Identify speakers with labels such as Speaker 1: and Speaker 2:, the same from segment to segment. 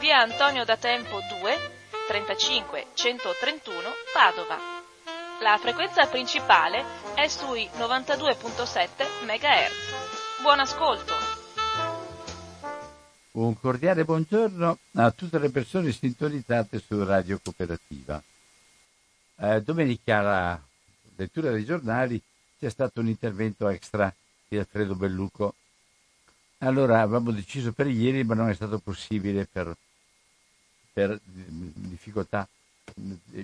Speaker 1: via Antonio da Tempo 2 35 131 Padova. La frequenza principale è sui 92.7 MHz. Buon ascolto!
Speaker 2: Un cordiale buongiorno a tutte le persone sintonizzate su Radio Cooperativa. Eh, domenica alla lettura dei giornali c'è stato un intervento extra di Alfredo Belluco. Allora avevamo deciso per ieri, ma non è stato possibile per, per difficoltà,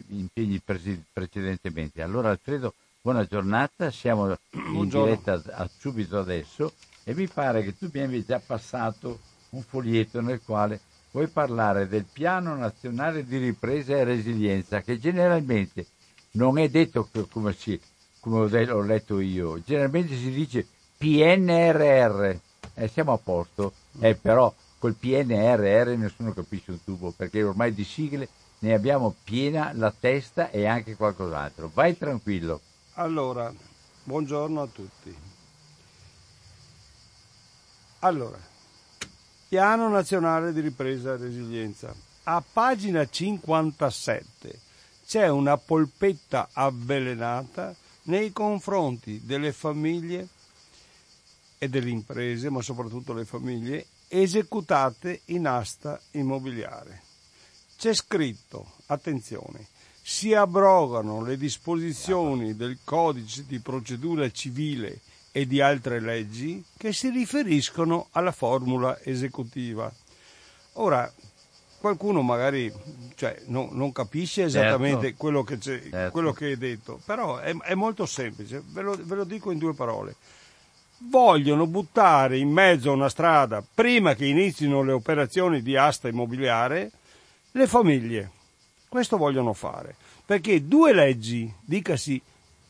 Speaker 2: impegni presi precedentemente. Allora Alfredo, buona giornata, siamo in diretta a- subito adesso. E mi pare che tu mi avevi già passato un foglietto nel quale vuoi parlare del piano nazionale di ripresa e resilienza che generalmente non è detto come, si, come ho letto io, generalmente si dice PNRR e siamo a posto, eh, però col PNRR nessuno capisce un tubo perché ormai di sigle ne abbiamo piena la testa e anche qualcos'altro. Vai tranquillo.
Speaker 3: Allora, buongiorno a tutti. Allora, Piano Nazionale di Ripresa e Resilienza. A pagina 57 c'è una polpetta avvelenata nei confronti delle famiglie e delle imprese, ma soprattutto le famiglie, esecutate in asta immobiliare. C'è scritto, attenzione, si abrogano le disposizioni del codice di procedura civile e di altre leggi che si riferiscono alla formula esecutiva. Ora, qualcuno magari cioè, no- non capisce esattamente
Speaker 2: Certo.
Speaker 3: quello, che
Speaker 2: Certo.
Speaker 3: quello che è detto, però è, è molto semplice, ve lo, ve lo dico in due parole. Vogliono buttare in mezzo a una strada, prima che inizino le operazioni di asta immobiliare, le famiglie. Questo vogliono fare, perché due leggi, dicasi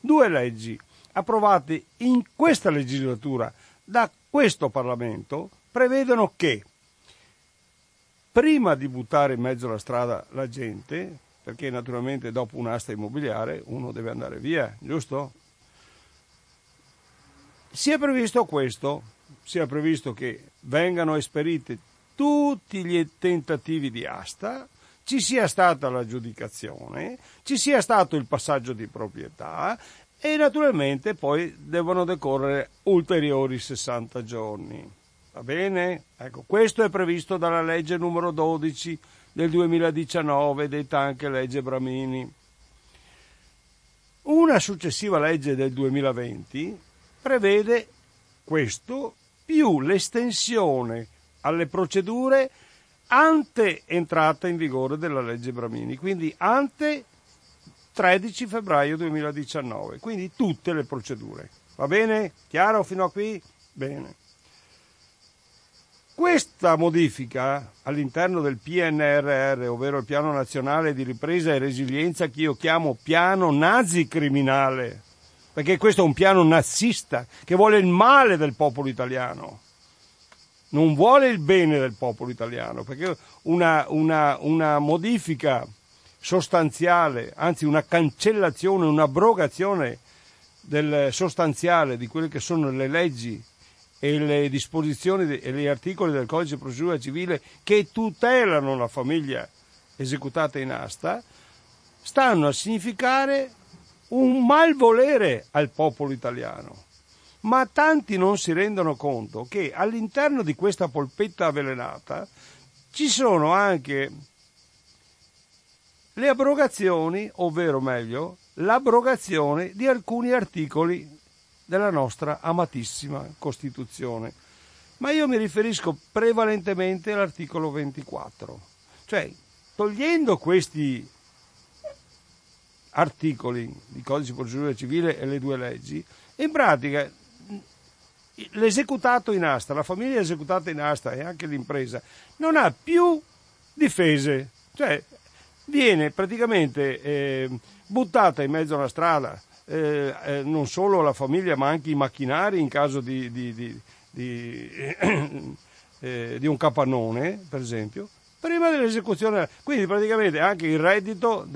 Speaker 3: due leggi approvate in questa legislatura da questo Parlamento prevedono che prima di buttare in mezzo alla strada la gente, perché naturalmente dopo un'asta immobiliare uno deve andare via, giusto? Sia previsto questo, sia previsto che vengano esperiti tutti gli tentativi di asta, ci sia stata l'aggiudicazione, ci sia stato il passaggio di proprietà e naturalmente poi devono decorrere ulteriori 60 giorni. Va bene? Ecco, questo è previsto dalla legge numero 12 del 2019, detta anche legge Bramini. Una successiva legge del 2020 prevede questo più l'estensione alle procedure ante entrata in vigore della legge Bramini, quindi ante 13 febbraio 2019, quindi tutte le procedure. Va bene? Chiaro fino a qui? Bene. Questa modifica all'interno del PNRR, ovvero il Piano Nazionale di Ripresa e Resilienza, che io chiamo piano nazi criminale, perché questo è un piano nazista che vuole il male del popolo italiano, non vuole il bene del popolo italiano, perché una, una, una modifica sostanziale, anzi una cancellazione, un'abrogazione del sostanziale di quelle che sono le leggi e le disposizioni e gli articoli del codice di procedura civile che tutelano la famiglia esecutata in asta, stanno a significare un malvolere al popolo italiano. Ma tanti non si rendono conto che all'interno di questa polpetta avvelenata ci sono anche le abrogazioni, ovvero meglio, l'abrogazione di alcuni articoli della nostra amatissima Costituzione. Ma io mi riferisco prevalentemente all'articolo 24, cioè togliendo questi articoli di codice di procedura civile e le due leggi, in pratica l'esecutato in asta, la famiglia esecutata in asta e anche l'impresa non ha più difese, cioè viene praticamente eh, buttata in mezzo alla strada eh, eh, non solo la famiglia ma anche i macchinari in caso di, di, di, di eh, un capannone, per esempio, prima dell'esecuzione. Quindi praticamente anche il reddito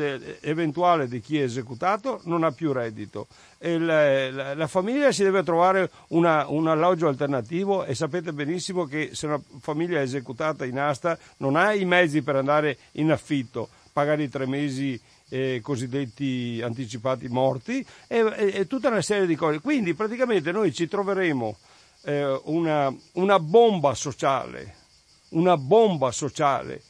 Speaker 3: eventuale di chi è esecutato non ha più reddito. La, la, la, famiglia si deve trovare una, un alloggio alternativo e sapete benissimo che se una famiglia è esecutata in asta non ha i mezzi per andare in affitto, pagare i tre mesi eh, cosiddetti anticipati morti e, e, e, tutta una serie di cose. Quindi praticamente noi ci troveremo eh, una, una bomba sociale una bomba sociale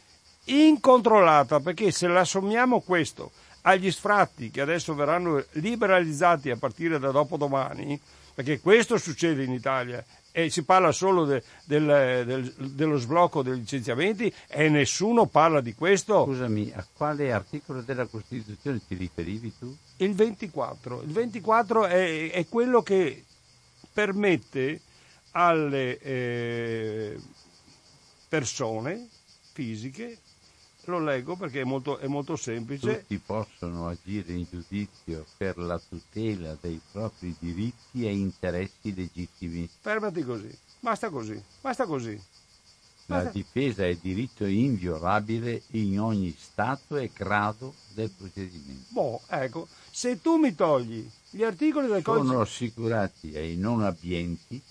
Speaker 3: incontrollata, perché se la sommiamo questo agli sfratti che adesso verranno liberalizzati a partire da dopodomani, perché questo succede in Italia e si parla solo de, del, del, dello sblocco dei licenziamenti e nessuno parla di questo.
Speaker 2: Scusami, a quale articolo della Costituzione ti riferivi tu?
Speaker 3: Il 24. Il 24 è, è quello che permette alle eh, persone fisiche, lo leggo perché è molto, è molto semplice.
Speaker 2: Tutti possono agire in giudizio per la tutela dei propri diritti e interessi legittimi.
Speaker 3: Fermati così, basta così, basta così.
Speaker 2: La difesa è diritto inviolabile in ogni stato e grado del procedimento.
Speaker 3: Boh, ecco, se tu mi togli gli articoli del codice...
Speaker 2: Sono assicurati ai non abbienti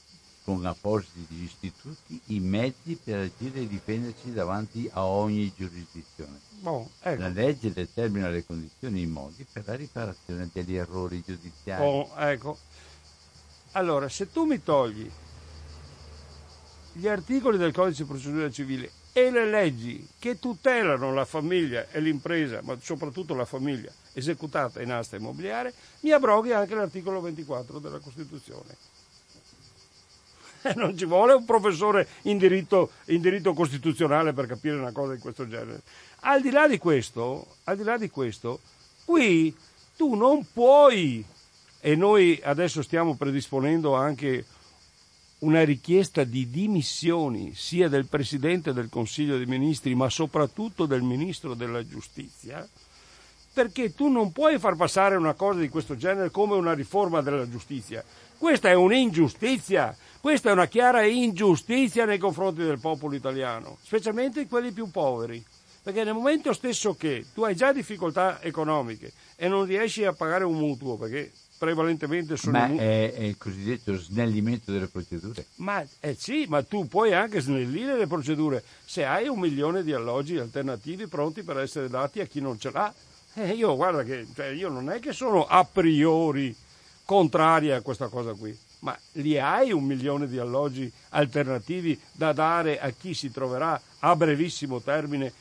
Speaker 2: con appositi istituti i mezzi per agire e difendersi davanti a ogni giurisdizione.
Speaker 3: Oh, ecco.
Speaker 2: La legge determina le condizioni e i modi per la riparazione degli errori giudiziari.
Speaker 3: Oh, ecco. Allora, se tu mi togli gli articoli del codice di procedura civile e le leggi che tutelano la famiglia e l'impresa, ma soprattutto la famiglia esecutata in asta immobiliare, mi abroghi anche l'articolo 24 della Costituzione. non ci vuole un professore in diritto, in diritto, costituzionale per capire una cosa di questo genere. Al di là di questo, al di là di questo, qui tu non puoi, e noi adesso stiamo predisponendo anche una richiesta di dimissioni sia del Presidente del Consiglio dei Ministri, ma soprattutto del Ministro della Giustizia, perché tu non puoi far passare una cosa di questo genere come una riforma della giustizia. Questa è un'ingiustizia questa è una chiara ingiustizia nei confronti del popolo italiano, specialmente quelli più poveri, perché nel momento stesso che tu hai già difficoltà economiche e non riesci a pagare un mutuo, perché prevalentemente sono...
Speaker 2: Ma è, è, il cosiddetto snellimento delle procedure?
Speaker 3: Ma eh sì, ma tu puoi anche snellire le procedure se hai un milione di alloggi alternativi pronti per essere dati a chi non ce l'ha. Eh, io guarda che cioè, io non è che sono a priori contraria a questa cosa qui ma li hai un milione di alloggi alternativi da dare a chi si troverà a brevissimo termine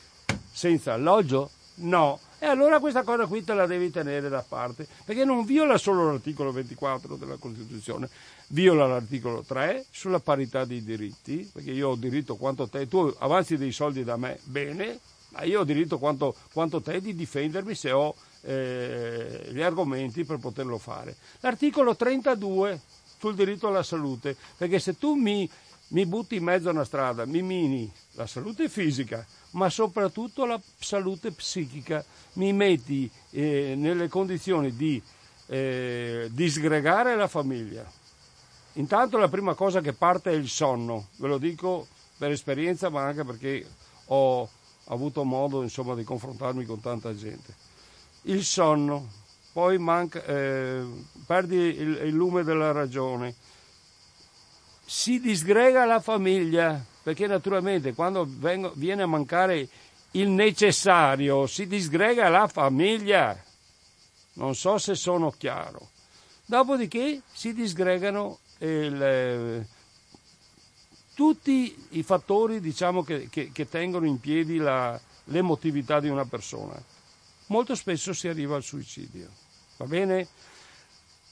Speaker 3: senza alloggio? No. E allora questa cosa qui te la devi tenere da parte, perché non viola solo l'articolo 24 della Costituzione, viola l'articolo 3 sulla parità dei diritti, perché io ho diritto quanto te, tu avanzi dei soldi da me, bene, ma io ho diritto quanto, quanto te di difendermi se ho eh, gli argomenti per poterlo fare. L'articolo 32 sul diritto alla salute, perché se tu mi, mi butti in mezzo a una strada, mi mini la salute fisica, ma soprattutto la salute psichica, mi metti eh, nelle condizioni di eh, disgregare la famiglia. Intanto la prima cosa che parte è il sonno, ve lo dico per esperienza, ma anche perché ho avuto modo insomma, di confrontarmi con tanta gente. Il sonno, poi manca, eh, perdi il, il lume della ragione, si disgrega la famiglia, perché naturalmente quando vengo, viene a mancare il necessario si disgrega la famiglia. Non so se sono chiaro. Dopodiché si disgregano il, tutti i fattori diciamo, che, che, che, tengono in piedi la, l'emotività di una persona. Molto spesso si arriva al suicidio. Va bene?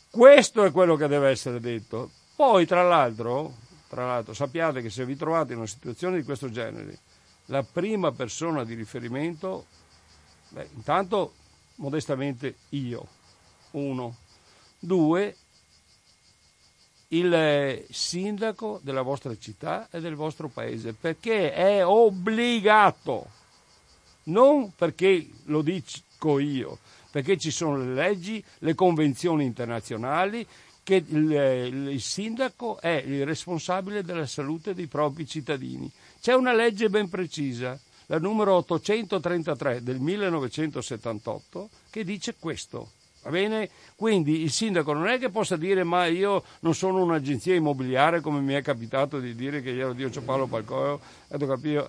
Speaker 3: Questo è quello che deve essere detto. Poi, tra l'altro, tra l'altro, sappiate che se vi trovate in una situazione di questo genere, la prima persona di riferimento, beh, intanto, modestamente io, uno. Due, il sindaco della vostra città e del vostro paese, perché è obbligato, non perché lo dico io, perché ci sono le leggi, le convenzioni internazionali, che il, il, sindaco è il responsabile della salute dei propri cittadini. C'è una legge ben precisa, la numero 833 del 1978, che dice questo. Va bene? Quindi il sindaco non è che possa dire ma io non sono un'agenzia immobiliare come mi è capitato di dire che io Dio Paolo Palcoio,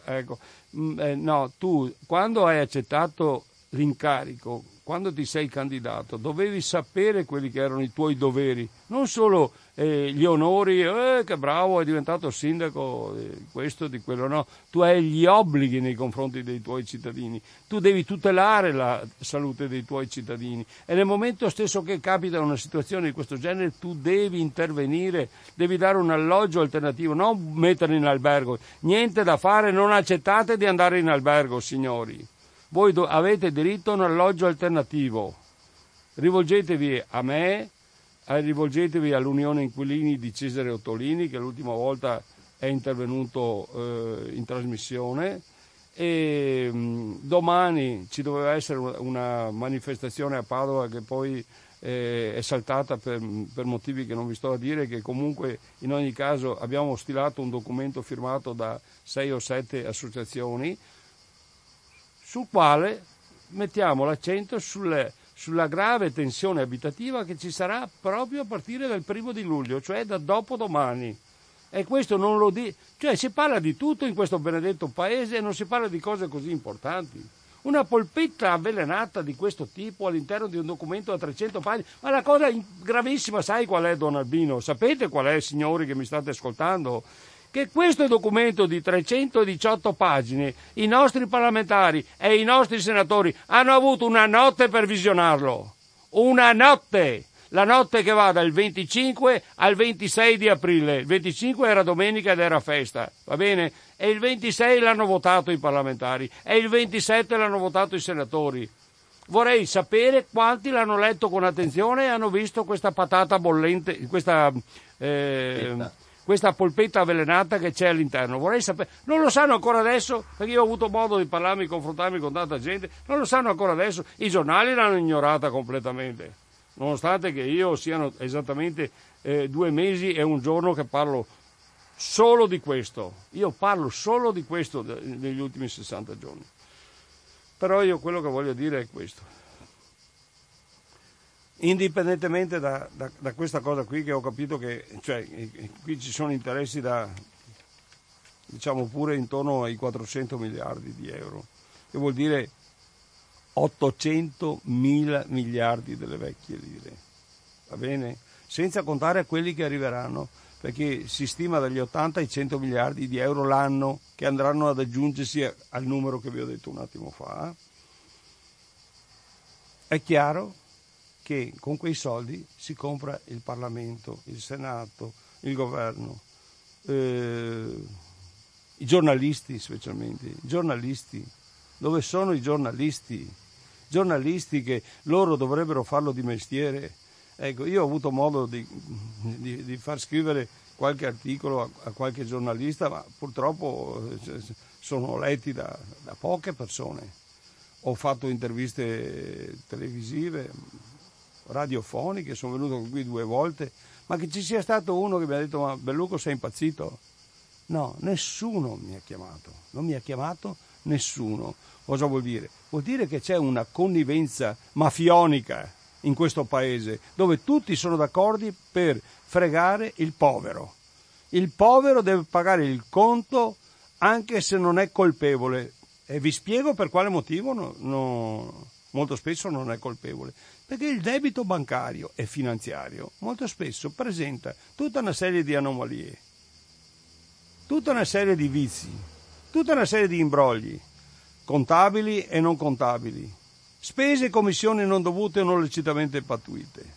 Speaker 3: ecco. Mm, eh, no, tu quando hai accettato l'incarico. Quando ti sei candidato dovevi sapere quelli che erano i tuoi doveri, non solo eh, gli onori, eh, che bravo, è diventato sindaco eh, questo, di quello, no, tu hai gli obblighi nei confronti dei tuoi cittadini, tu devi tutelare la salute dei tuoi cittadini. E nel momento stesso che capita una situazione di questo genere tu devi intervenire, devi dare un alloggio alternativo, non metterli in albergo, niente da fare, non accettate di andare in albergo, signori voi do- avete diritto a un alloggio alternativo. Rivolgetevi a me, eh, rivolgetevi all'Unione Inquilini di Cesare Ottolini, che l'ultima volta è intervenuto eh, in trasmissione. E mh, mm, domani ci doveva essere una manifestazione a Padova che poi eh, è saltata per, per, motivi che non vi sto a dire, che comunque in ogni caso abbiamo stilato un documento firmato da sei o sette associazioni sul quale mettiamo l'accento sulle, sulla grave tensione abitativa che ci sarà proprio a partire dal primo di luglio, cioè da dopodomani. E questo non lo dice, cioè si parla di tutto in questo benedetto paese e non si parla di cose così importanti. Una polpetta avvelenata di questo tipo all'interno di un documento da 300 pagine. Ma la cosa gravissima, sai qual è, Don Albino? Sapete qual è, signori che mi state ascoltando? Che questo documento di 318 pagine i nostri parlamentari e i nostri senatori hanno avuto una notte per visionarlo. Una notte! La notte che va dal 25 al 26 di aprile. Il 25 era domenica ed era festa, va bene? E il 26 l'hanno votato i parlamentari e il 27 l'hanno votato i senatori. Vorrei sapere quanti l'hanno letto con attenzione e hanno visto questa patata bollente, questa... Eh, questa polpetta avvelenata che c'è all'interno. Vorrei sapere, non lo sanno ancora adesso, perché io ho avuto modo di parlarmi, confrontarmi con tanta gente, non lo sanno ancora adesso, i giornali l'hanno ignorata completamente, nonostante che io siano esattamente eh, due mesi e un giorno che parlo solo di questo, io parlo solo di questo negli ultimi 60 giorni. Però io quello che voglio dire è questo indipendentemente da, da, da, questa cosa qui che ho capito che cioè, qui ci sono interessi da diciamo pure intorno ai 400 miliardi di euro che vuol dire 800 mila miliardi delle vecchie lire va bene? senza contare quelli che arriveranno perché si stima dagli 80 ai 100 miliardi di euro l'anno che andranno ad aggiungersi al numero che vi ho detto un attimo fa è chiaro che con quei soldi si compra il Parlamento, il Senato, il governo, eh, i giornalisti specialmente, i giornalisti. Dove sono i giornalisti? Giornalisti che loro dovrebbero farlo di mestiere. Ecco, io ho avuto modo di, di, di far scrivere qualche articolo a, a, qualche giornalista, ma purtroppo eh, sono letti da, da poche persone. Ho fatto interviste televisive, radiofoniche, sono venuto qui due volte, ma che ci sia stato uno che mi ha detto ma Belluco sei impazzito? No, nessuno mi ha chiamato, non mi ha chiamato nessuno. Cosa vuol dire? Vuol dire che c'è una connivenza mafionica in questo paese dove tutti sono d'accordo per fregare il povero. Il povero deve pagare il conto anche se non è colpevole. E vi spiego per quale motivo no, no, molto spesso non è colpevole. Perché il debito bancario e finanziario molto spesso presenta tutta una serie di anomalie. tutta una serie di vizi, tutta una serie di imbrogli, contabili e non contabili, spese e commissioni non dovute o non lecitamente pattuite,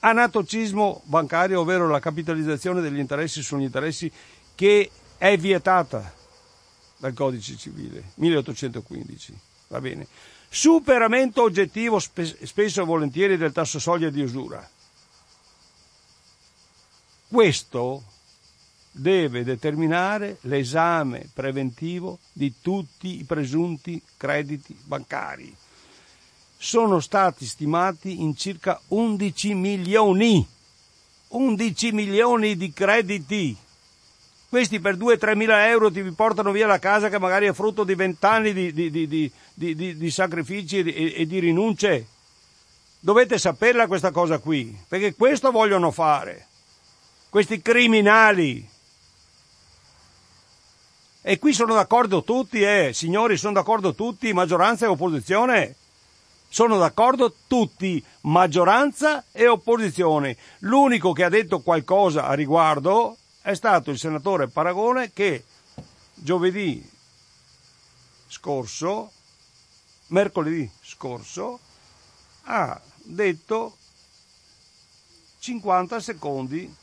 Speaker 3: anatocismo bancario, ovvero la capitalizzazione degli interessi sugli interessi che è vietata dal codice civile 1815. Va bene. Superamento oggettivo spesso e volentieri del tasso soglia di usura. Questo deve determinare l'esame preventivo di tutti i presunti crediti bancari. Sono stati stimati in circa 11 milioni. 11 milioni di crediti. Questi per 2-3 mila euro ti portano via la casa che magari è frutto di vent'anni di, di, di, di, sacrifici e, e di rinunce. Dovete saperla questa cosa qui, perché questo vogliono fare. Questi criminali e qui sono d'accordo tutti, eh, signori, sono d'accordo tutti, maggioranza e opposizione. Sono d'accordo tutti, maggioranza e opposizione. L'unico che ha detto qualcosa a riguardo è stato il senatore Paragone che giovedì scorso, mercoledì scorso, ha detto 50 secondi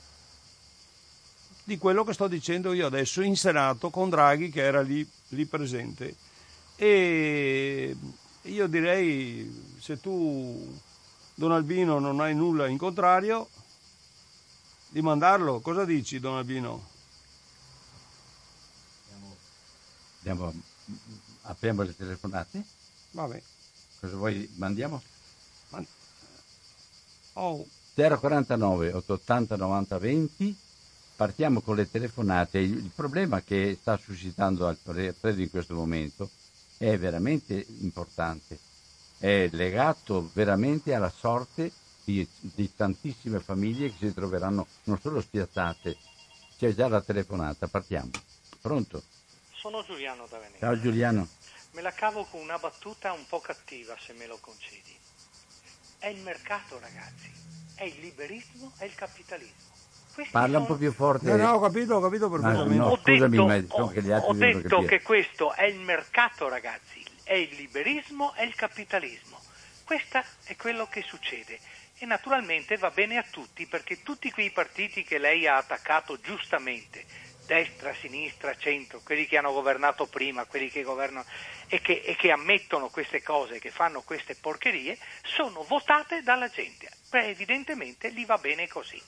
Speaker 3: di quello che sto dicendo io adesso in Senato con Draghi che era lì, lì presente. E io direi, se tu, Don Albino, non hai nulla in contrario, di mandarlo. Cosa dici, Don Albino?
Speaker 2: Andiamo, apriamo le telefonate?
Speaker 3: Vabbè.
Speaker 2: Cosa vuoi? Mandiamo?
Speaker 3: Oh.
Speaker 2: 049 880 90 20 partiamo con le telefonate. Il problema che sta suscitando Alfredo in questo momento è veramente importante, è legato veramente alla sorte di, di tantissime famiglie che si troveranno non solo spiazzate, c'è già la telefonata, partiamo. Pronto?
Speaker 4: Sono Giuliano da Venezia.
Speaker 2: Ciao Giuliano.
Speaker 4: Me la cavo con una battuta un po' cattiva, se me lo concedi. È il mercato, ragazzi. È il liberismo, è il capitalismo.
Speaker 2: Questi Parla un po' più forte.
Speaker 3: No, no, ho capito, ho capito perfettamente.
Speaker 4: No, no, scusami, ho detto, ho, che, ho detto che questo è il mercato, ragazzi, è il liberismo, è il capitalismo. Questo è quello che succede. E naturalmente va bene a tutti, perché tutti quei partiti che lei ha attaccato giustamente, destra, sinistra, centro, quelli che hanno governato prima, quelli che governano e che, e che ammettono queste cose, che fanno queste porcherie, sono votate dalla gente. Beh, evidentemente gli va bene così.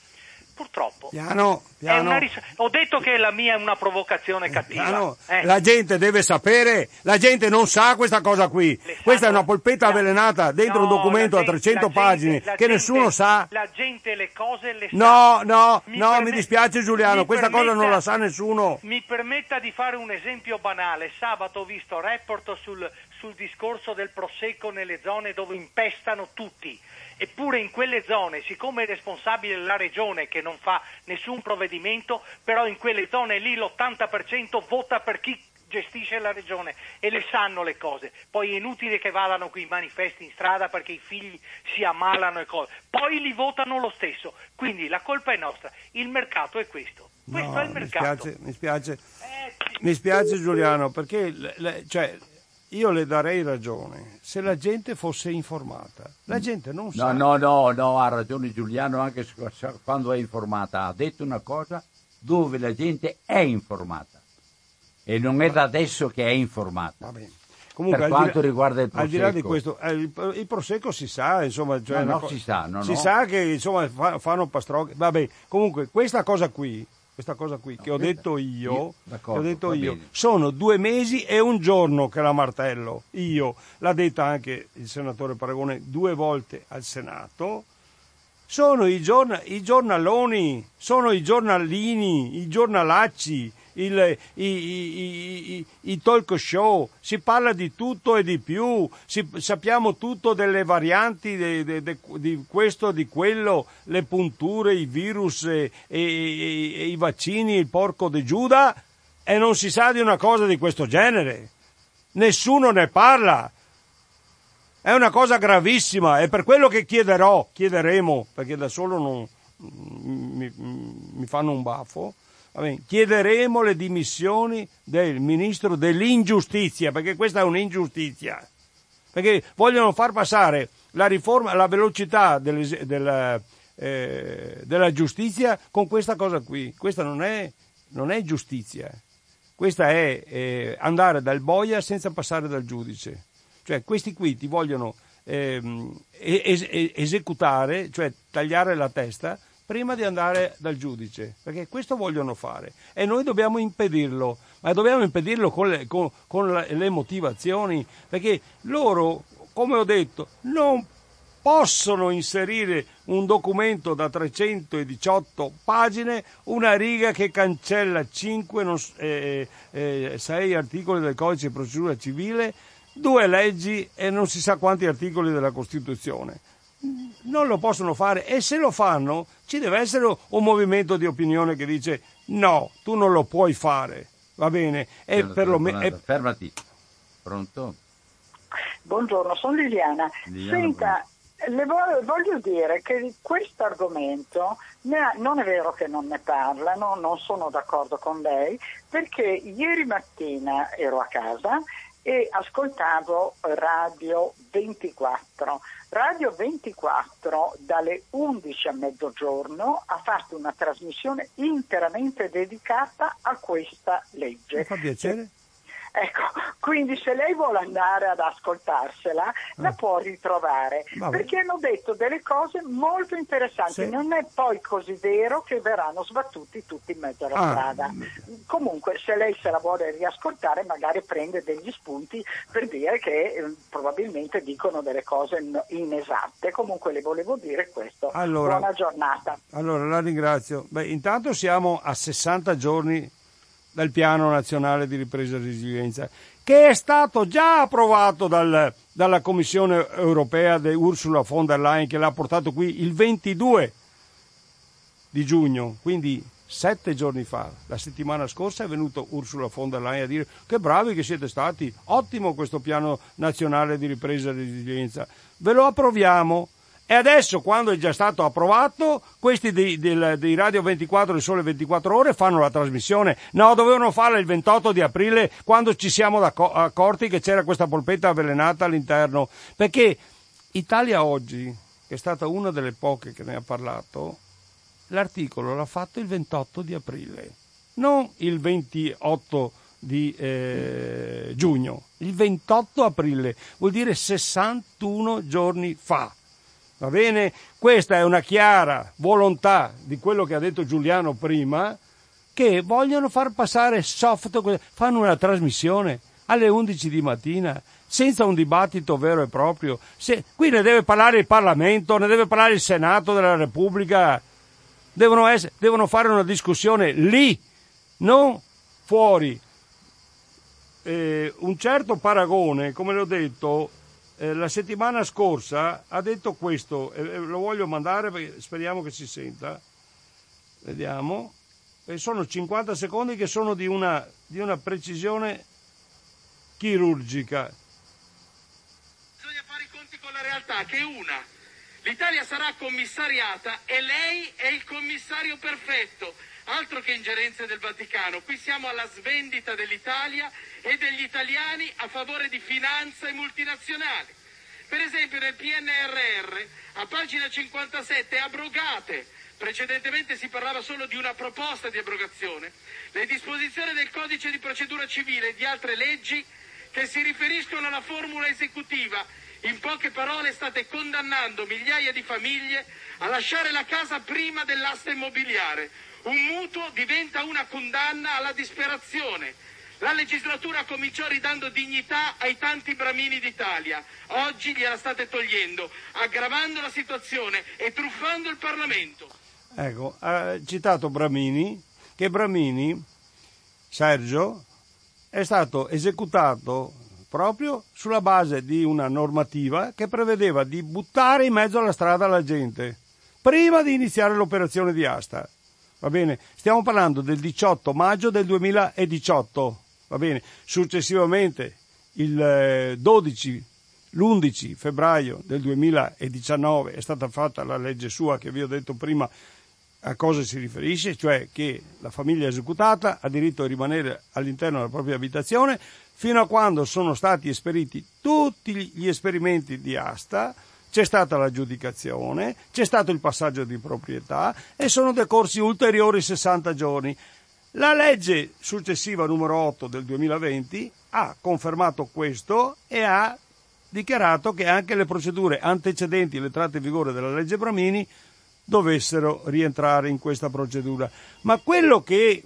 Speaker 4: Purtroppo.
Speaker 3: Piano, piano.
Speaker 4: Ris- ho detto che la mia è una provocazione cattiva. Piano,
Speaker 3: eh. La gente deve sapere, la gente non sa questa cosa qui. questa è una polpetta la... avvelenata dentro no, un documento gente, a 300 gente, pagine che gente, nessuno sa.
Speaker 4: La gente le cose le
Speaker 3: sa. No, no, mi no, permet- mi dispiace Giuliano, questa permetta, cosa non la sa nessuno.
Speaker 4: Mi permetta di fare un esempio banale. Sabato ho visto report sul, sul discorso del prosecco nelle zone dove impestano tutti Eppure in quelle zone, siccome è responsabile la regione che non fa nessun provvedimento, però in quelle zone lì l'80% vota per chi gestisce la regione e le sanno le cose. Poi è inutile che vadano qui i manifesti in strada perché i figli si ammalano e cose. Poi li votano lo stesso. Quindi la colpa è nostra. Il mercato è questo. Questo
Speaker 3: no,
Speaker 4: è il mercato.
Speaker 3: Mi spiace, mi spiace, eh, sì. mi spiace Giuliano, perché le, le, cioè, io le darei ragione se la gente fosse informata. La gente non sa.
Speaker 2: No, no, no, no, ha ragione Giuliano anche quando è informata. Ha detto una cosa dove la gente è informata e non è da adesso che è informata.
Speaker 3: Va bene. Comunque,
Speaker 2: per quanto di, riguarda il
Speaker 3: prosecco. Al di là di questo, eh, il, il prosecco si sa, insomma, cioè
Speaker 2: no, no, co- si sa, no,
Speaker 3: si
Speaker 2: no.
Speaker 3: sa che insomma fa, fanno pastrocche. Vabbè, comunque questa cosa qui questa cosa qui no, che ho detto io, che ho detto io sono due mesi e un giorno che la martello, io, l'ha detta anche il senatore Paragone due volte al Senato, sono i, giorn- i giornaloni, sono i giornalini, i giornalacci, il, i, i, i, talk show, si parla di tutto e di più, si, sappiamo tutto delle varianti de, de, de, di questo, di quello, le punture, i virus e, e, e, i vaccini, il porco di Giuda. E non si sa di una cosa di questo genere. Nessuno ne parla. È una cosa gravissima. E per quello che chiederò, chiederemo, perché da solo non, mi, mi fanno un baffo, chiederemo le dimissioni del ministro dell'ingiustizia, perché questa è un'ingiustizia, perché vogliono far passare la riforma, la velocità delle, della, eh, della, giustizia con questa cosa qui. Questa non è, non è giustizia, questa è eh, andare dal boia senza passare dal giudice. Cioè questi qui ti vogliono ehm, es- esecutare, cioè tagliare la testa prima di andare dal giudice, perché questo vogliono fare e noi dobbiamo impedirlo, ma dobbiamo impedirlo con le, con, con le motivazioni, perché loro, come ho detto, non possono inserire un documento da 318 pagine, una riga che cancella 5, non, eh, eh, 6 articoli del codice di procedura civile, due leggi e non si sa quanti articoli della Costituzione non lo possono fare e se lo fanno ci deve essere un movimento di opinione che dice no, tu non lo puoi fare, va bene? E perlomeno... È...
Speaker 2: Fermati, pronto?
Speaker 5: Buongiorno, sono Liliana. Liliana Senta, le voglio, voglio dire che di questo argomento non è vero che non ne parlano, non sono d'accordo con lei, perché ieri mattina ero a casa e ascoltavo Radio 24. Radio 24 dalle 11 a mezzogiorno ha fatto una trasmissione interamente dedicata a questa legge.
Speaker 3: Mi fa piacere.
Speaker 5: Ecco, quindi se lei vuole andare ad ascoltarsela, la ah. può ritrovare, Vabbè. perché hanno detto delle cose molto interessanti. Sì. Non è poi così vero che verranno sbattuti tutti in mezzo alla ah. strada. Comunque, se lei se la vuole riascoltare, magari prende degli spunti per dire che eh, probabilmente dicono delle cose inesatte. Comunque le volevo dire questo. Allora, Buona giornata.
Speaker 3: Allora, la ringrazio. Beh, intanto siamo a 60 giorni dal Piano Nazionale di Ripresa e Resilienza, che è stato già approvato dal, dalla Commissione europea di Ursula von der Leyen, che l'ha portato qui il 22 di giugno, quindi sette giorni fa, la settimana scorsa, è venuto Ursula von der Leyen a dire che bravi che siete stati, ottimo questo piano nazionale di ripresa e resilienza, ve lo approviamo, e adesso, quando è già stato approvato, questi di, di, di Radio 24 e Sole 24 Ore fanno la trasmissione. No, dovevano farla il 28 di aprile, quando ci siamo accorti che c'era questa polpetta avvelenata all'interno. Perché Italia Oggi, che è stata una delle poche che ne ha parlato, l'articolo l'ha fatto il 28 di aprile, non il 28 di eh, giugno, il 28 aprile, vuol dire 61 giorni fa. Va bene? Questa è una chiara volontà di quello che ha detto Giuliano prima, che vogliono far passare soft, fanno una trasmissione alle 11 di mattina senza un dibattito vero e proprio. Se, qui ne deve parlare il Parlamento, ne deve parlare il Senato della Repubblica, devono, essere, devono fare una discussione lì, non fuori. Eh, un certo paragone, come l'ho detto, eh, la settimana scorsa ha detto questo, e eh, lo voglio mandare perché speriamo che si senta. Vediamo. E sono 50 secondi che sono di una, di una precisione chirurgica.
Speaker 6: Bisogna fare i conti con la realtà, che è una. L'Italia sarà commissariata e lei è il commissario perfetto. Altro che ingerenze del Vaticano, qui siamo alla svendita dell'Italia e degli italiani a favore di finanze multinazionali. Per esempio nel PNRR, a pagina 57, abrogate, precedentemente si parlava solo di una proposta di abrogazione, le disposizioni del codice di procedura civile e di altre leggi che si riferiscono alla formula esecutiva. In poche parole state condannando migliaia di famiglie a lasciare la casa prima dell'asta immobiliare. Un mutuo diventa una condanna alla disperazione la legislatura cominciò ridando dignità ai tanti bramini d'Italia, oggi gliela state togliendo, aggravando la situazione e truffando il Parlamento.
Speaker 3: Ecco, ha citato Bramini, che Bramini, Sergio, è stato esecutato proprio sulla base di una normativa che prevedeva di buttare in mezzo alla strada la gente prima di iniziare l'operazione di asta. Va bene? Stiamo parlando del 18 maggio del 2018. Va bene. Successivamente, il 12, eh, l'11 febbraio del 2019 è stata fatta la legge sua che vi ho detto prima a cosa si riferisce, cioè che la famiglia esecutata ha diritto a rimanere all'interno della propria abitazione fino a quando sono stati esperiti tutti gli esperimenti di asta, c'è stata l'aggiudicazione, c'è stato il passaggio di proprietà e sono decorsi ulteriori 60 giorni. La legge successiva numero 8 del 2020 ha confermato questo e ha dichiarato che anche le procedure antecedenti all'entrata in vigore della legge Bramini dovessero rientrare in questa procedura. Ma quello che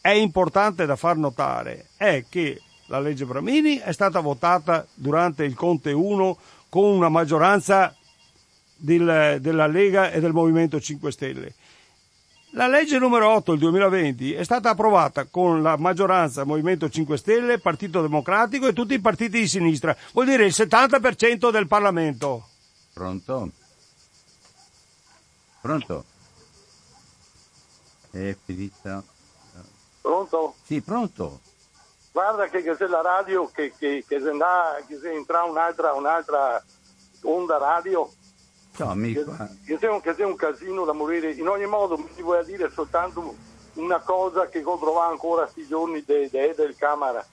Speaker 3: è importante da far notare è che la legge Bramini è stata votata durante il Conte 1 con una maggioranza del, della Lega e del Movimento 5 Stelle. La legge numero 8 del 2020 è stata approvata con la maggioranza Movimento 5 Stelle, Partito Democratico e tutti i partiti di sinistra, vuol dire il 70% del Parlamento.
Speaker 2: Pronto? Pronto? È finita.
Speaker 7: Pronto?
Speaker 2: Sì, pronto.
Speaker 7: Guarda che, che c'è la radio, che, che, che, se, andà, che se entra un'altra, un'altra onda radio,
Speaker 2: Ciao amico.
Speaker 7: Che, che, che c'è un casino da morire. In ogni modo mi vuoi dire soltanto una cosa che ho trovato ancora questi giorni de, de, del Camera,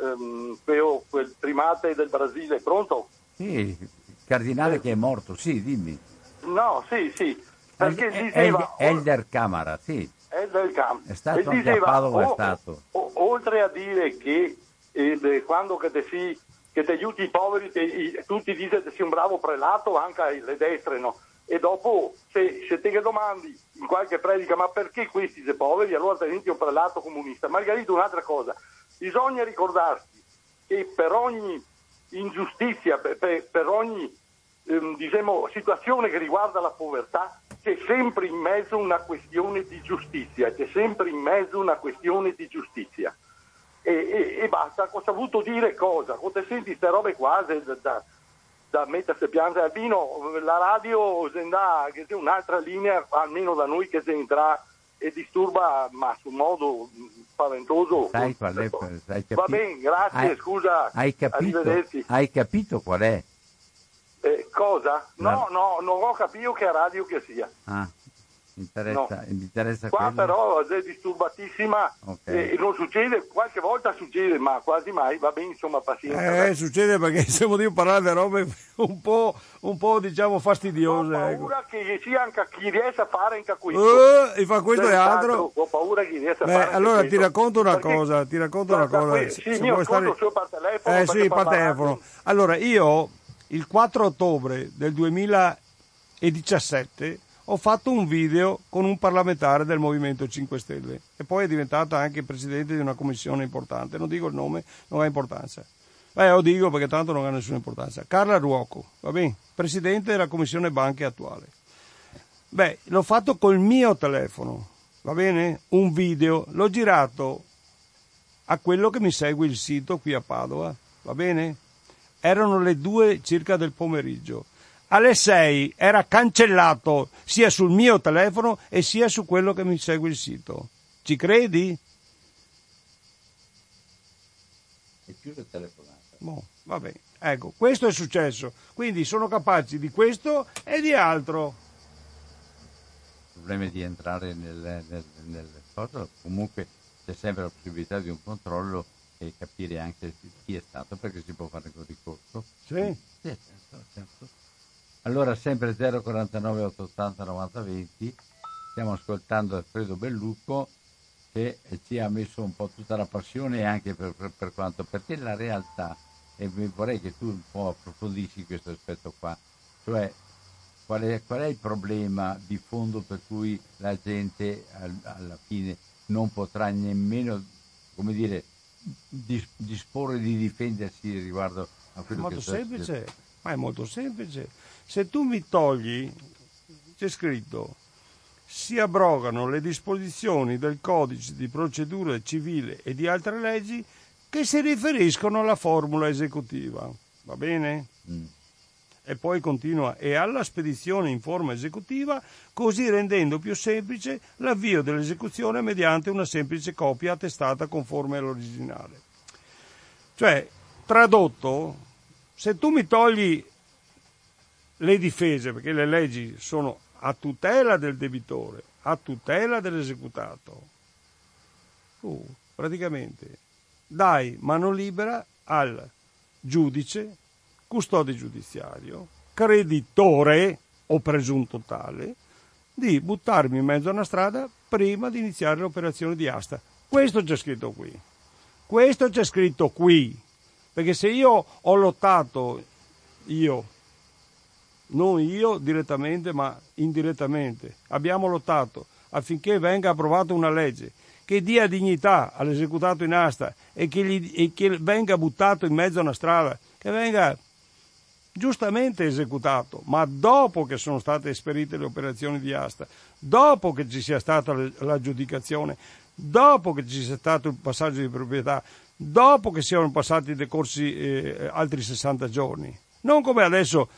Speaker 7: um, quel primate del Brasile. Pronto?
Speaker 2: Sì, il cardinale eh. che è morto, sì, dimmi.
Speaker 7: No, sì, sì. Perché
Speaker 2: El,
Speaker 7: diceva...
Speaker 2: Elder Camara, sì.
Speaker 7: Elder Camara.
Speaker 2: È stato
Speaker 7: e
Speaker 2: anche
Speaker 7: diceva,
Speaker 2: a Padova,
Speaker 7: o,
Speaker 2: è stato.
Speaker 7: O, oltre a dire che eh, quando che te si che ti aiuti i poveri, te, tutti dicono che sei un bravo prelato, anche le destre, no? E dopo, se, se te che domandi in qualche predica, ma perché questi sei poveri, allora te diventi un prelato comunista. Margarita, un'altra cosa, bisogna ricordarsi che per ogni ingiustizia, per, per, per ogni ehm, diciamo, situazione che riguarda la povertà, c'è sempre in mezzo una questione di giustizia, c'è sempre in mezzo una questione di giustizia. E, e, e, basta, ho saputo dire cosa, quando senti queste robe qua da, da, da mettersi a piangere al vino, la radio sembra che sia un'altra linea, almeno da noi che si entra e disturba, ma su modo spaventoso.
Speaker 2: Sai qual è? Hai
Speaker 7: capi- Va bene, grazie,
Speaker 2: hai,
Speaker 7: scusa,
Speaker 2: hai capito, hai capito qual è?
Speaker 7: Eh, cosa? No,
Speaker 2: La...
Speaker 7: no, non ho capito che radio che sia.
Speaker 2: Ah. Mi interessa,
Speaker 7: No.
Speaker 2: mi interessa
Speaker 7: Qua
Speaker 2: quello.
Speaker 7: però è disturbatissima
Speaker 2: Ok.
Speaker 7: e non succede, qualche volta succede, ma quasi mai, va bene, insomma, pazienza.
Speaker 3: Eh, succede perché siamo di parlare di robe un po', un po' diciamo
Speaker 7: ho
Speaker 3: fastidiose. Ecco.
Speaker 7: paura che sia anche chi riesce a fare anche questo.
Speaker 3: Eh, e fa questo e altro.
Speaker 7: Ho paura che riesca a
Speaker 3: Beh,
Speaker 7: fare
Speaker 3: allora ti racconto una
Speaker 7: Perché-
Speaker 3: cosa, ti racconto una cosa.
Speaker 7: qui- sì,
Speaker 3: se
Speaker 7: io il suo per telefono.
Speaker 3: Eh sì, per telefono. Allora, io il 4 ottobre del 2017 ho fatto un video con un parlamentare del Movimento 5 Stelle e poi è diventata anche presidente di una commissione importante. Non dico il nome, non ha importanza. Beh, lo dico perché tanto non ha nessuna importanza. Carla Ruoco, va bene? Presidente della commissione banche attuale. Beh, l'ho fatto col mio telefono, va bene? Un video, l'ho girato a quello che mi segue il sito qui a Padova, va bene? Erano le due circa del pomeriggio. Alle 6 era cancellato sia sul mio telefono e sia su quello che mi segue il sito. Ci credi?
Speaker 2: È più che telefonata.
Speaker 3: Boh, va bene. Ecco, questo è successo. Quindi sono capaci di questo e di altro.
Speaker 2: Il problema è di entrare nel, nel, nel cosa, comunque c'è sempre la possibilità di un controllo e capire anche chi è stato perché si può fare con ricorso.
Speaker 3: Sì?
Speaker 2: Sì, certo, certo. Allora sempre 049 880 90 20 stiamo ascoltando Alfredo Bellucco che ci ha messo un po' tutta la passione anche per, per- per quanto perché la realtà e vorrei che tu un po' approfondisci questo aspetto qua cioè qual è, qual è il problema di fondo per cui la gente al- alla fine non potrà nemmeno come dire disporre di difendersi riguardo a quello
Speaker 3: molto
Speaker 2: che sta
Speaker 3: semplice, ma è molto semplice. Se tu mi togli, c'è scritto, si abrogano le disposizioni del codice di procedura civile e di altre leggi che si riferiscono alla formula esecutiva. Va bene?
Speaker 2: Mm.
Speaker 3: E poi continua, e alla spedizione in forma esecutiva, così rendendo più semplice l'avvio dell'esecuzione mediante una semplice copia attestata conforme all'originale. Cioè, tradotto, se tu mi togli le difese, perché le leggi sono a tutela del debitore, a tutela dell'esecutato. Tu praticamente dai mano libera al giudice, custode giudiziario, creditore o presunto tale, di buttarmi in mezzo a una strada prima di iniziare l'operazione di asta. Questo c'è scritto qui. Questo c'è scritto qui. Perché se io ho lottato, io, non io direttamente, ma indirettamente, abbiamo lottato affinché venga approvata una legge che dia dignità all'esecutato in asta e che, gli, e che venga buttato in mezzo a una strada, che venga giustamente esecutato, ma dopo che sono state esperite le operazioni di asta, dopo che ci sia stata l'aggiudicazione, dopo che ci sia stato il passaggio di proprietà, dopo che siano passati decorsi eh, altri 60 giorni. Non come adesso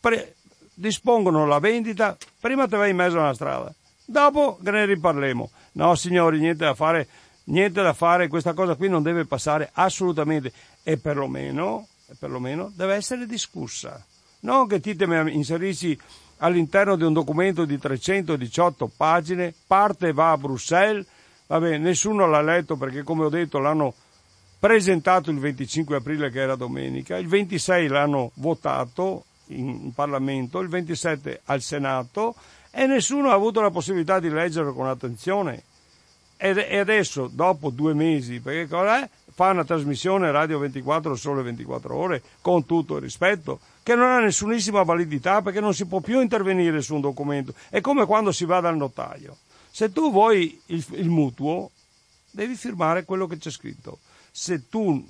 Speaker 3: pre- dispongono la vendita, prima te vai in mezzo alla strada, dopo che ne riparlemo. No signori, niente da fare, niente da fare, questa cosa qui non deve passare assolutamente e perlomeno perlomeno, deve essere discussa. Non che ti inserisci all'interno di un documento di 318 pagine, parte va a Bruxelles, vabbè, nessuno l'ha letto perché come ho detto l'hanno presentato il 25 aprile che era domenica, il 26 l'hanno votato in Parlamento, il 27 al Senato e nessuno ha avuto la possibilità di leggerlo con attenzione. E adesso, dopo due mesi, perché? Fa una trasmissione Radio 24 sole 24 ore, con tutto il rispetto, che non ha nessunissima validità perché non si può più intervenire su un documento. È come quando si va dal notaio. Se tu vuoi il, il mutuo, devi firmare quello che c'è scritto. Se tu,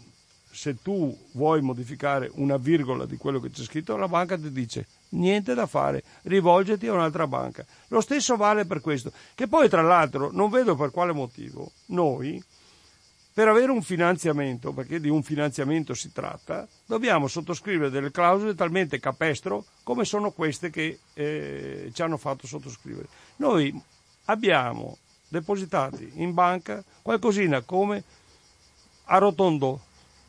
Speaker 3: se tu vuoi modificare una virgola di quello che c'è scritto, la banca ti dice niente da fare, rivolgiti a un'altra banca. Lo stesso vale per questo, che poi tra l'altro non vedo per quale motivo noi per avere un finanziamento, perché di un finanziamento si tratta, dobbiamo sottoscrivere delle clausole talmente capestro come sono queste che eh, ci hanno fatto sottoscrivere. Noi abbiamo depositati in banca qualcosina come arrotondo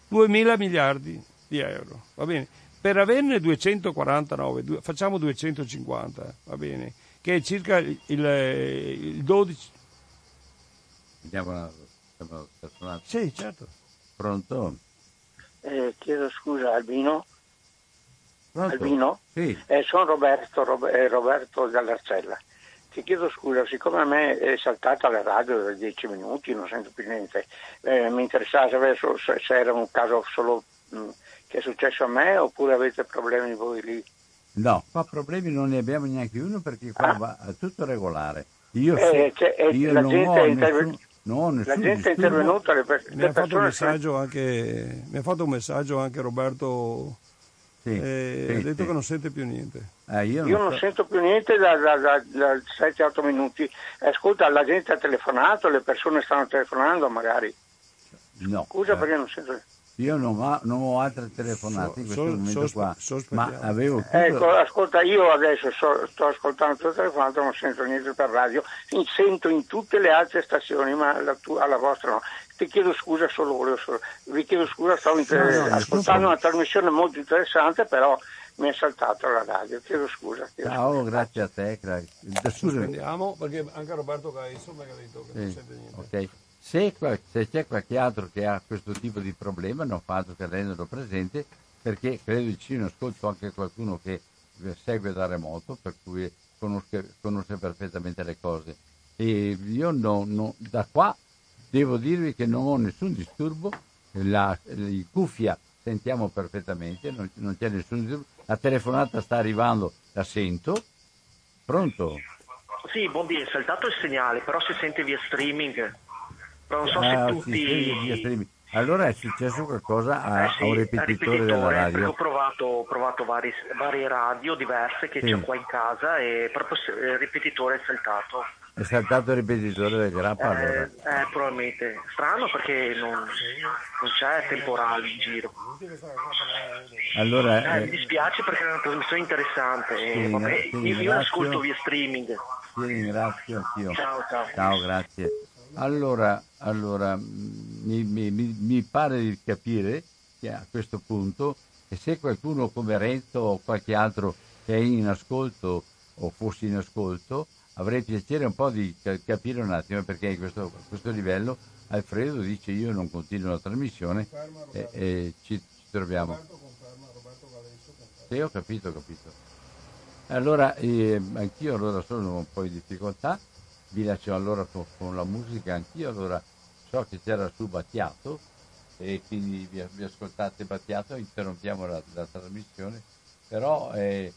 Speaker 3: 2 mila miliardi di euro, va bene? Per averne 249, facciamo 250, va bene? Che è circa il, il 12...
Speaker 2: Andiamo telefonato?
Speaker 3: Sì, certo.
Speaker 2: Pronto?
Speaker 8: Eh, chiedo scusa, Albino?
Speaker 2: Pronto?
Speaker 8: Albino?
Speaker 2: Sì.
Speaker 8: Eh, sono Roberto, Rob- eh, Roberto Gallarcella. Ti chiedo scusa, siccome a me è saltata la radio da dieci minuti, non sento più niente, eh, mi interessava sapere se, era un caso solo mh, mm, che è successo a me oppure avete problemi voi lì.
Speaker 2: No, qua problemi non ne abbiamo neanche uno perché qua ah. va tutto regolare. Io,
Speaker 8: eh,
Speaker 2: so, io
Speaker 8: la
Speaker 2: non
Speaker 8: gente
Speaker 2: ho nessun... No,
Speaker 8: la gente è intervenuta, le, per-
Speaker 3: mi,
Speaker 8: le
Speaker 3: ha fatto un messaggio
Speaker 8: sono...
Speaker 3: anche, mi ha fatto un messaggio anche Roberto, sì, eh, sì, ha detto sì. che non sente più niente.
Speaker 2: Eh, io,
Speaker 8: io
Speaker 2: non,
Speaker 8: non, sento più niente da, da, da, da 7-8 minuti. Ascolta, la gente ha telefonato, le persone stanno telefonando magari.
Speaker 2: No,
Speaker 8: Scusa
Speaker 2: eh.
Speaker 8: perché non sento...
Speaker 2: Io non ho, non ho altre telefonate so, in questo so, momento so, qua,
Speaker 3: so
Speaker 2: ma avevo.
Speaker 8: Ecco, ascolta, io adesso sto ascoltando il tuo telefonato, non sento niente per radio, sento in tutte le altre stazioni, ma la tua, alla vostra no. Ti chiedo scusa solo, volevo solo vi chiedo scusa, stavo inter- no, no, ascoltando una trasmissione molto interessante, però mi è saltato la radio, chiedo scusa. Chiedo
Speaker 2: Ciao,
Speaker 8: scusa.
Speaker 2: grazie a te.
Speaker 3: Scusa. Andiamo perché anche Roberto Gaiso mi ha detto che sì, non sente niente.
Speaker 2: Okay. Se, se, c'è qualche altro che ha questo tipo di problema, non fa altro che renderlo presente, perché credo di vicino ascolto anche qualcuno che segue da remoto, per cui conosce, conosce perfettamente le cose. E io no, no, da qua devo dirvi che non ho nessun disturbo, la, la cuffia sentiamo perfettamente, non, non c'è nessun disturbo. La telefonata sta arrivando, la sento. Pronto?
Speaker 9: Sì, buon è saltato il segnale, però si sente via streaming non so
Speaker 2: ah,
Speaker 9: se tutti...
Speaker 2: Allora è successo qualcosa a,
Speaker 9: eh sì,
Speaker 2: a un ripetitore,
Speaker 9: ripetitore
Speaker 2: della radio?
Speaker 9: Ho provato, ho provato vari, varie radio diverse che sì. ho qua in casa e proprio il ripetitore è saltato.
Speaker 2: È saltato il ripetitore del grappa
Speaker 9: eh,
Speaker 2: allora?
Speaker 9: Eh, probabilmente. Strano perché non, non c'è temporale in giro.
Speaker 2: Allora,
Speaker 9: eh, eh, mi dispiace perché è una trasmissione interessante. Sì, vabbè, sì, io, io l'ascolto via streaming.
Speaker 2: Ti ringrazio anch'io.
Speaker 9: Ciao, ciao.
Speaker 2: Ciao, grazie. Allora, allora mi, mi, mi, pare di capire che a questo punto che se qualcuno come Renzo o qualche altro che è in ascolto o fossi in ascolto, avrei piacere un po' di capire un attimo perché a questo, questo, livello Alfredo dice io non continuo la trasmissione e, e ci, ci, troviamo. Sì, ho capito, ho capito. Allora, eh, anch'io allora sono un po' in difficoltà, vi lascio allora con, con la musica, anch'io allora so che c'era su Battiato e quindi vi, vi ascoltate Battiato, interrompiamo la, la trasmissione, però eh,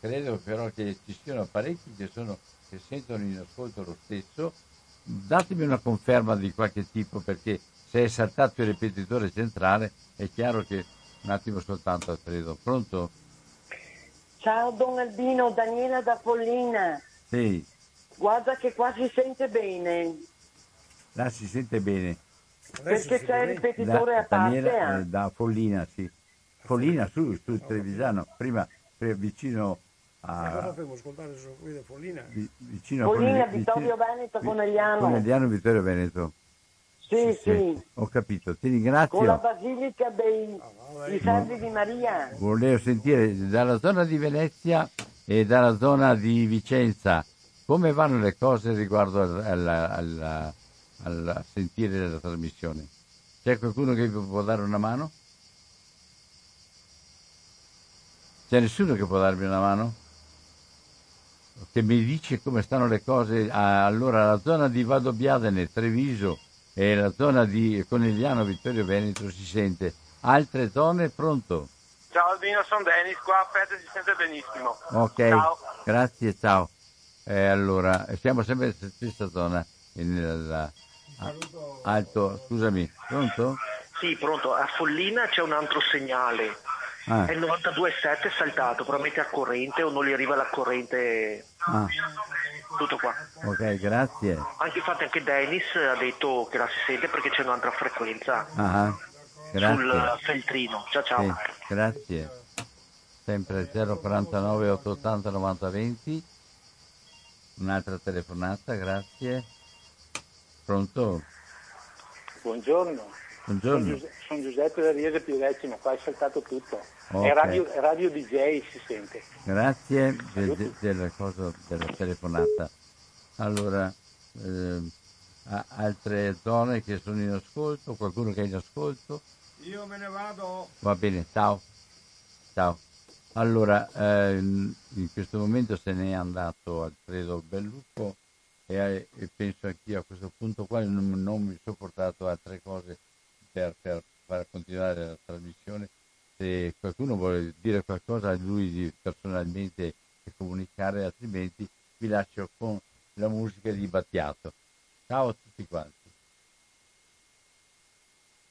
Speaker 2: credo però che ci siano parecchi che, sono, che sentono in ascolto lo stesso. Datemi una conferma di qualche tipo perché se è saltato il ripetitore centrale è chiaro che un attimo soltanto credo. Pronto?
Speaker 10: Ciao Don Albino, Daniela da Pollina.
Speaker 2: Sì.
Speaker 10: Guarda che qua si sente bene.
Speaker 2: Là si sente bene.
Speaker 10: Perché c'è il ripetitore da, a parte. Daniela,
Speaker 2: eh, da Follina, sì. Follina su, su Trevisano, prima vicino a...
Speaker 3: cosa dobbiamo ascoltare su qui da Follina?
Speaker 2: vicino
Speaker 10: Follina, a Vittorio Veneto, Conegliano.
Speaker 2: Conegliano, Vittorio Veneto.
Speaker 10: Sì, sì, sì,
Speaker 2: Ho capito, ti ringrazio.
Speaker 10: Con la Basilica dei, dei Servi di Maria.
Speaker 2: Volevo sentire dalla zona di Venezia e dalla zona di Vicenza come vanno le cose riguardo al, sentire della trasmissione. C'è qualcuno che vi può dare una mano? C'è nessuno che può darmi una mano? Che mi dice come stanno le cose. Ah, allora, la zona di Vado Biadene, Treviso e la zona di Conegliano, Vittorio Veneto si sente. Altre zone, pronto?
Speaker 11: Ciao Albino, sono Denis, qua a Pezze si sente benissimo.
Speaker 2: Ok,
Speaker 11: ciao.
Speaker 2: grazie, ciao. Eh, allora, siamo sempre nella stessa zona, nella, alto, scusami, pronto?
Speaker 9: Sì, pronto. A Follina c'è un altro segnale. Ah. È il 92.7 è saltato, probabilmente a corrente o non gli arriva la corrente. Ah. Tutto qua.
Speaker 2: Ok, grazie.
Speaker 9: Anche infatti anche Dennis ha detto che la si sente perché c'è un'altra frequenza.
Speaker 2: Ah.
Speaker 9: Sul feltrino. Ciao ciao. Sì,
Speaker 2: grazie. Sempre 049 880 90 20. Un'altra telefonata, grazie. Pronto?
Speaker 12: Buongiorno.
Speaker 2: Buongiorno.
Speaker 12: Sono, Giuseppe da Riese Più ma qua è saltato tutto. Okay. È radio, radio, DJ, si sente.
Speaker 2: Grazie de, de, della, cosa, della, telefonata. Allora, eh, altre zone che sono in ascolto, qualcuno che è in ascolto?
Speaker 3: Io me ne vado.
Speaker 2: Va bene, ciao. Ciao. Allora, eh, in questo momento se n'è andato Alfredo Bellucco e, e penso anch'io a questo punto qua non, non mi sono portato altre cose per, per far continuare la trasmissione. Se qualcuno vuole dire qualcosa a lui personalmente e comunicare, altrimenti vi lascio con la musica di Battiato. Ciao a tutti quanti.